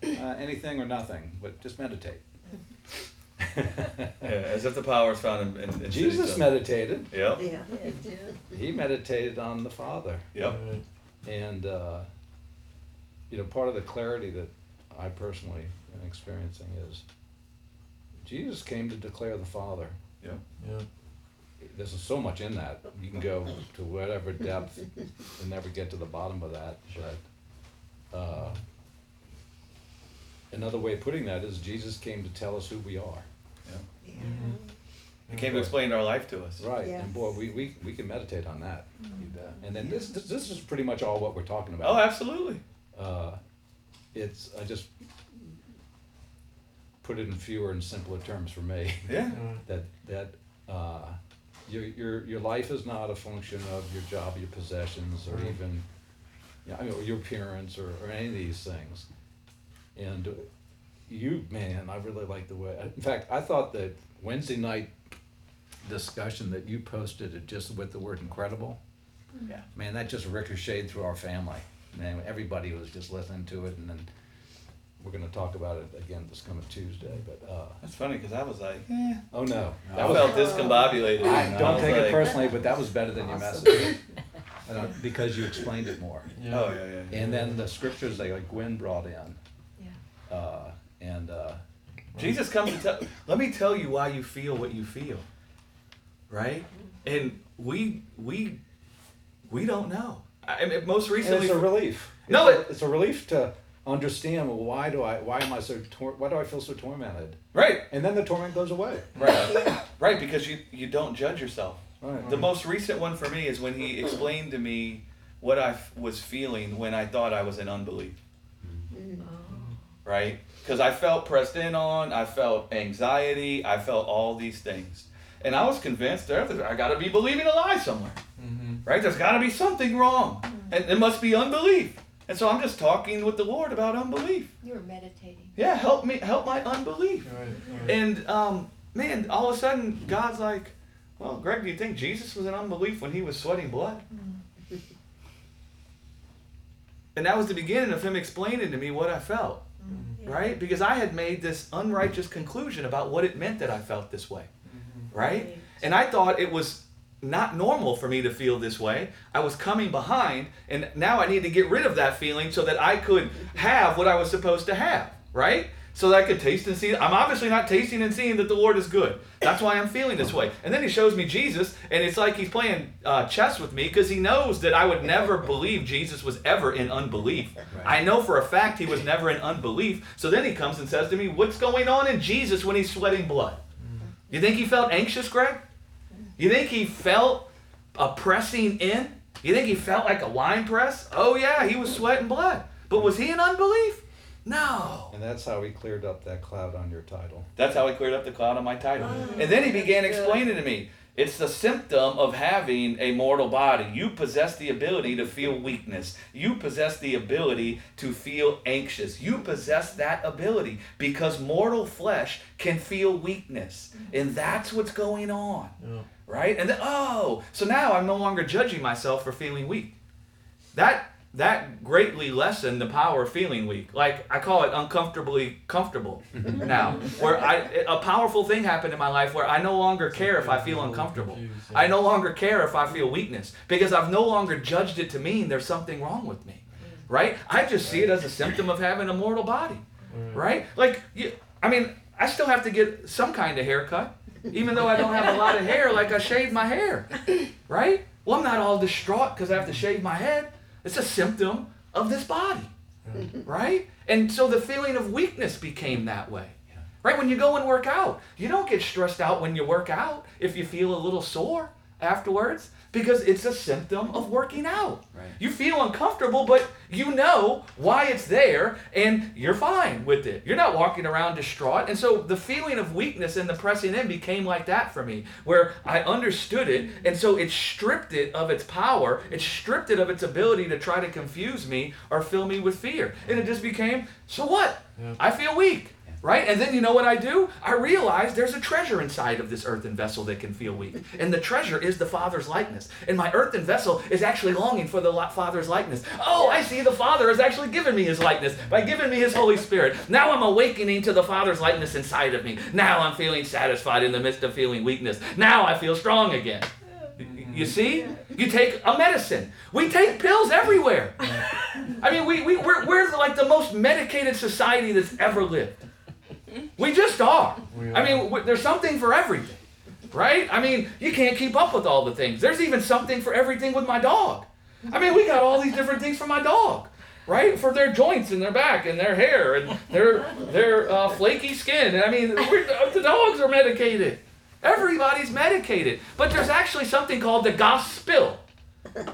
Uh, anything or nothing, but just meditate. Yeah. As if the power is found in, in, in Jesus cities. meditated. Yep. Yeah. He meditated on the Father. Yep. And, uh, you know, part of the clarity that I personally am experiencing is Jesus came to declare the Father. Yep. Yeah. There's so much in that. You can go to whatever depth and never get to the bottom of that. But uh, another way of putting that is Jesus came to tell us who we are. He came to explain our life to us. Right. Yes. And boy, we, we, we can meditate on that. And then this, this this is pretty much all what we're talking about. Oh, absolutely. uh, it's I just put it in fewer and simpler terms for me. Yeah. that that uh, your your your life is not a function of your job, your possessions, or Right. even yeah, I mean, or your appearance or, or any of these things. And uh, you, man, I really like the way. In fact, I thought that Wednesday night discussion that you posted it just with the word incredible. Yeah. Man, that just ricocheted through our family. Man, everybody was just listening to it, and then we're going to talk about it again this coming Tuesday. But uh, That's funny because I was like, eh. oh no, I that was, felt discombobulated. I, don't was take it personally, but that was better than your message I don't- because you explained it more. Yeah. Oh yeah, yeah. And then the scriptures that like Gwen brought in, Yeah. uh, and uh, Jesus comes to tell. Let me tell you why you feel what you feel. Right? And we we we don't know. I mean, most and recently, it's a relief. No, it's, a, it- it's a relief to understand. Well, why do I? Why am I so? Tor- why do I feel so tormented? right, And then the torment goes away. right, right, because you you don't judge yourself. Right. The most recent one for me is when he explained to me what I f- was feeling when I thought I was in unbelief. Right? Because I felt pressed in on, I felt anxiety, I felt all these things. And I was convinced there, I got to be believing a lie somewhere. Mm-hmm. Right? There's got to be something wrong. And it must be unbelief. And so I'm just talking with the Lord about unbelief. You were meditating. Yeah, help me, help my unbelief. Right. right. And um, man, all of a sudden, God's like, well, Greg, do you think Jesus was in unbelief when he was sweating blood? And that was the beginning of him explaining to me what I felt, Mm-hmm. right? Because I had made this unrighteous conclusion about what it meant that I felt this way, mm-hmm. right? And I thought it was not normal for me to feel this way. I was coming behind, and now I need to get rid of that feeling so that I could have what I was supposed to have, right? So that I could taste and see. I'm obviously not tasting and seeing that the Lord is good. That's why I'm feeling this way. And then he shows me Jesus, and it's like he's playing uh, chess with me because he knows that I would never believe Jesus was ever in unbelief. I know for a fact he was never in unbelief. So then he comes and says to me, What's going on in Jesus when he's sweating blood? You think he felt anxious, Greg? You think he felt a pressing in? You think he felt like a wine press? Oh, yeah, he was sweating blood. But was he in unbelief? No. And that's how he cleared up that cloud on your title. That's how he cleared up the cloud on my title. Ah, and then he began explaining to me it's the symptom of having a mortal body. You possess the ability to feel weakness. You possess the ability to feel anxious. You possess that ability because mortal flesh can feel weakness. And that's what's going on. Right? And then, oh, so now I'm no longer judging myself for feeling weak. That that greatly lessened the power of feeling weak. Like I call it uncomfortably comfortable mm-hmm. now. Where I a powerful thing happened in my life where I no longer care if I feel uncomfortable. I no longer care if I feel weakness because I've no longer judged it to mean there's something wrong with me. Mm. Right? I just see it as a symptom of having a mortal body. Right? Like you, I mean, I still have to get some kind of haircut even though I don't have a lot of hair like I shaved my hair. Right? Well, I'm not all distraught because I have to shave my head. It's a symptom of this body, right? And so the feeling of weakness became that way, right? When you go and work out, you don't get stressed out when you work out if you feel a little sore afterwards because it's a symptom of working out. Right. You feel uncomfortable, but you know why it's there and you're fine with it. You're not walking around distraught. And so the feeling of weakness and the pressing in became like that for me, where I understood it. And so it stripped it of its power, it stripped it of its ability to try to confuse me or fill me with fear. And it just became, so what? I feel weak. Right? And then you know what I do? I realize there's a treasure inside of this earthen vessel that can feel weak. And the treasure is the Father's likeness. And my earthen vessel is actually longing for the Father's likeness. Oh, I see the Father has actually given me his likeness by giving me his Holy Spirit. Now I'm awakening to the Father's likeness inside of me. Now I'm feeling satisfied in the midst of feeling weakness. Now I feel strong again. You see? You take a medicine. We take pills everywhere. I mean, we, we, we're, we're like the most medicated society that's ever lived. We just are. I mean, w- there's something for everything, right? I mean, you can't keep up with all the things. There's even something for everything with my dog. I mean, we got all these different things for my dog, right? For their joints and their back and their hair and their their uh, flaky skin. And I mean, the dogs are medicated. Everybody's medicated, but there's actually something called the gospel.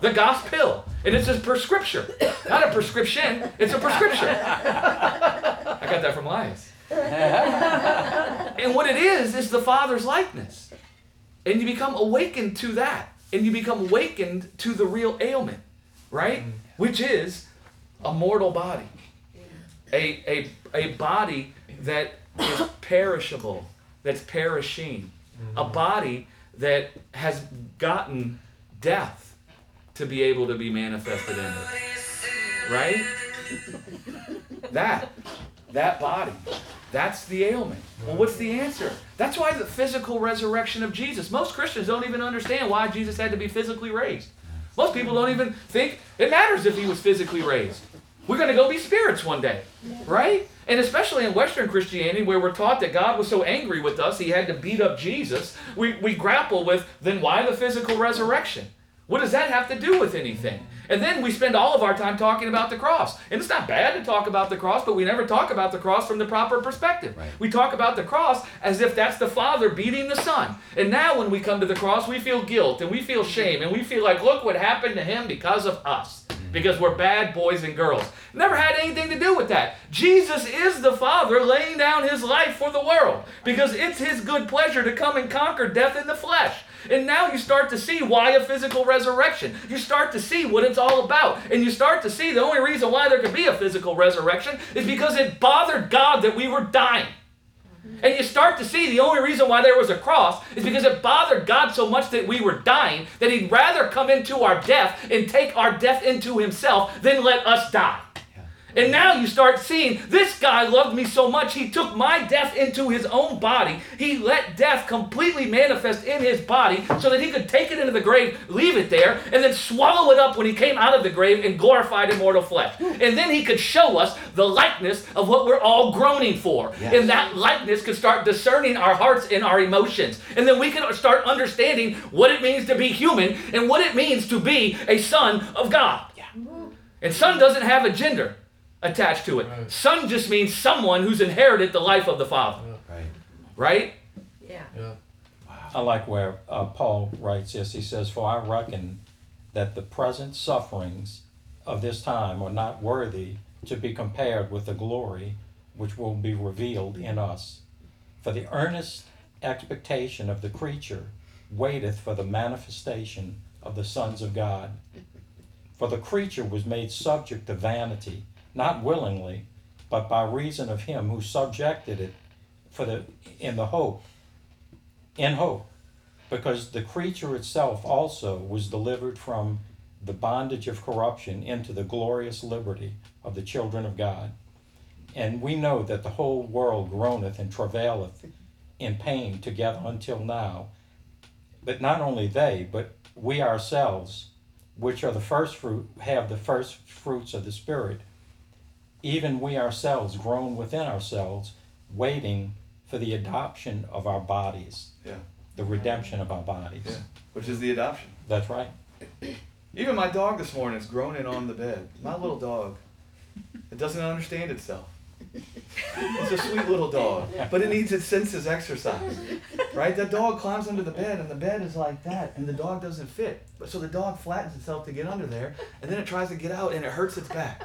The gospel, and it's a prescription, not a prescription. It's a prescription. I got that from Lions. And what it is, is the Father's likeness. And you become awakened to that. And you become awakened to the real ailment, right? Mm-hmm. Which is a mortal body. A, a, a body that is perishable, that's perishing. A mm-hmm. body that has gotten death to be able to be manifested in it. Right? That. That body. That's the ailment. Well, what's the answer? That's why the physical resurrection of Jesus. Most Christians don't even understand why Jesus had to be physically raised. Most people don't even think it matters if he was physically raised. We're going to go be spirits one day, right? And especially in Western Christianity, where we're taught that God was so angry with us, he had to beat up Jesus, we, we grapple with then why the physical resurrection? What does that have to do with anything? And then we spend all of our time talking about the cross. And it's not bad to talk about the cross, but we never talk about the cross from the proper perspective. Right. We talk about the cross as if that's the Father beating the Son. And now when we come to the cross, we feel guilt and we feel shame and we feel like, look what happened to him because of us. Mm-hmm. Because we're bad boys and girls. Never had anything to do with that. Jesus is the Father laying down his life for the world. Because it's his good pleasure to come and conquer death in the flesh. And now you start to see why a physical resurrection. You start to see what it's all about. And you start to see the only reason why there could be a physical resurrection is because it bothered God that we were dying. And you start to see the only reason why there was a cross is because it bothered God so much that we were dying that He'd rather come into our death and take our death into Himself than let us die. And now you start seeing this guy loved me so much, he took my death into his own body. He let death completely manifest in his body so that he could take it into the grave, leave it there, and then swallow it up when he came out of the grave in glorified immortal flesh. And then he could show us the likeness of what we're all groaning for. Yes. And that likeness could start discerning our hearts and our emotions. And then we can start understanding what it means to be human and what it means to be a son of God. And son doesn't have a gender attached to it. Right. Son just means someone who's inherited the life of the Father, Right. right? Yeah. Yeah. I like where uh, Paul writes this. He says, For I reckon that the present sufferings of this time are not worthy to be compared with the glory which will be revealed in us. For the earnest expectation of the creature waiteth for the manifestation of the sons of God. For the creature was made subject to vanity, not willingly, but by reason of him who subjected it for the in the hope in hope, because the creature itself also was delivered from the bondage of corruption into the glorious liberty of the children of God. And we know that the whole world groaneth and travaileth in pain together until now. But not only they, but we ourselves, which are the first fruit, have the first fruits of the Spirit, even we ourselves groan within ourselves, waiting for the adoption of our bodies Yeah. the redemption of our bodies. Yeah. Which is the adoption. That's right. Even my dog this morning is groaning on the bed. My little dog. It doesn't understand itself. It's a sweet little dog, but it needs its senses exercised. Right? That dog climbs under the bed, and the bed is like that, and the dog doesn't fit. But so the dog flattens itself to get under there, and then it tries to get out, and it hurts its back.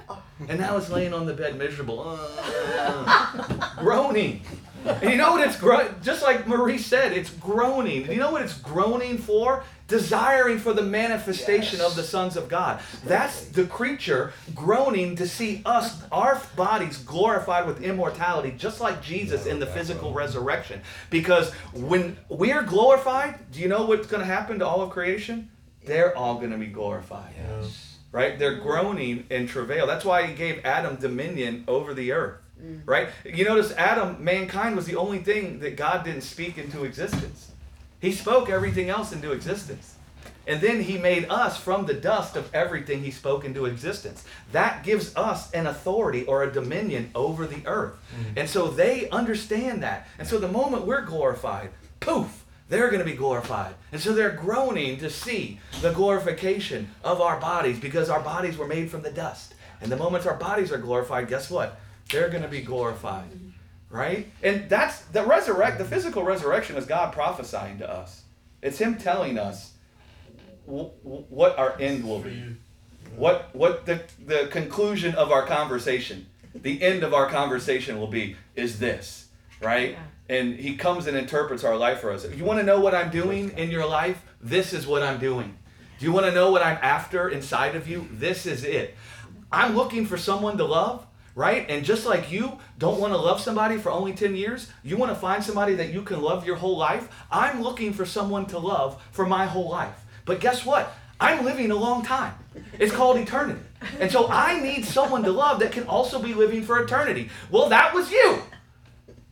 And now it's laying on the bed miserable, uh, groaning. And you know what it's gro- just like Marie said, it's groaning. Do you know what it's groaning for? Desiring for the manifestation of the sons of God. That's the creature groaning to see us, our bodies glorified with immortality, just like Jesus in the physical resurrection. Because when we're glorified, do you know what's going to happen to all of creation? They're all going to be glorified Yes. right? They're groaning in travail. That's why he gave Adam dominion over the earth, mm. right? You notice Adam, mankind was the only thing that God didn't speak into existence. He spoke everything else into existence. And then he made us from the dust of everything he spoke into existence. That gives us an authority or a dominion over the earth. Mm-hmm. And so they understand that. And so the moment we're glorified, poof, they're going to be glorified. And so they're groaning to see the glorification of our bodies because our bodies were made from the dust. And the moment our bodies are glorified, guess what? They're going to be glorified. Right? And that's the resurrect the physical resurrection is God prophesying to us. It's him telling us w- w- what our end will be. What what the the conclusion of our conversation, the end of our conversation will be is this, right? And he comes and interprets our life for us. If you want to know what I'm doing in your life, this is what I'm doing. Do you want to know what I'm after inside of you? This is it. I'm looking for someone to love, right? And just like you don't want to love somebody for only 10 years, you want to find somebody that you can love your whole life. I'm looking for someone to love for my whole life. But guess what? I'm living a long time. It's called eternity. And so I need someone to love that can also be living for eternity. Well, that was you.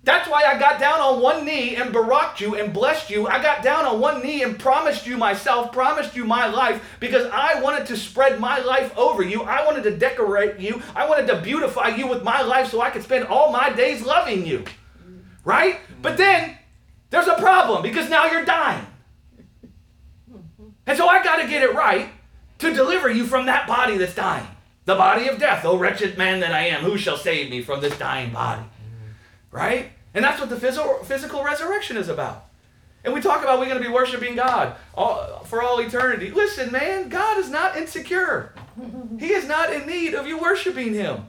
That's why I got down on one knee and baraked you and blessed you. I got down on one knee and promised you myself, promised you my life, because I wanted to spread my life over you. I wanted to decorate you. I wanted to beautify you with my life so I could spend all my days loving you. Right? But then there's a problem because now you're dying. And so I got to get it right to deliver you from that body that's dying. The body of death, O wretched man that I am, who shall save me from this dying body? Right? And that's what the physical, physical resurrection is about. And we talk about we're going to be worshiping God all, for all eternity. Listen, man, God is not insecure. He is not in need of you worshiping Him.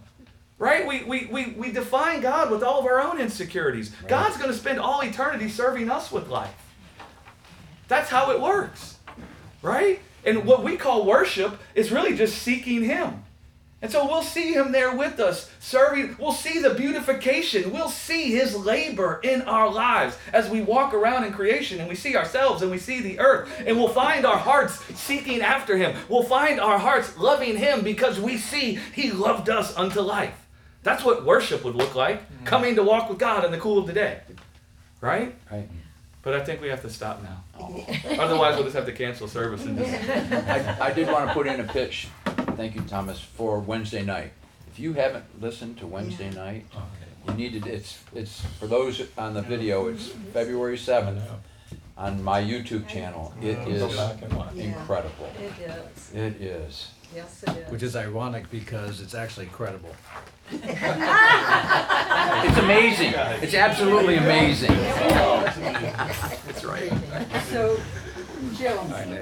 Right? We, we, we, we define God with all of our own insecurities. God's going to spend all eternity serving us with life. That's how it works. Right? And what we call worship is really just seeking Him. And so we'll see him there with us, serving. We'll see the beautification. We'll see his labor in our lives as we walk around in creation and we see ourselves and we see the earth. And we'll find our hearts seeking after him. We'll find our hearts loving him because we see he loved us unto life. That's what worship would look like mm. coming to walk with God in the cool of the day. Right? Right. But I think we have to stop now. Otherwise, we'll just have to cancel service and just. I, I did want to put in a pitch, thank you, Thomas, for Wednesday night. If you haven't listened to Wednesday night, oh, you need to, it's, it's, for those on the video, it's February seventh on my YouTube channel. It Go is back and watch. Yeah. incredible. It is, It is. yes, it is. Which is ironic because it's actually credible. It's amazing. It's absolutely amazing. That's right. So, Jill, All right, Nick.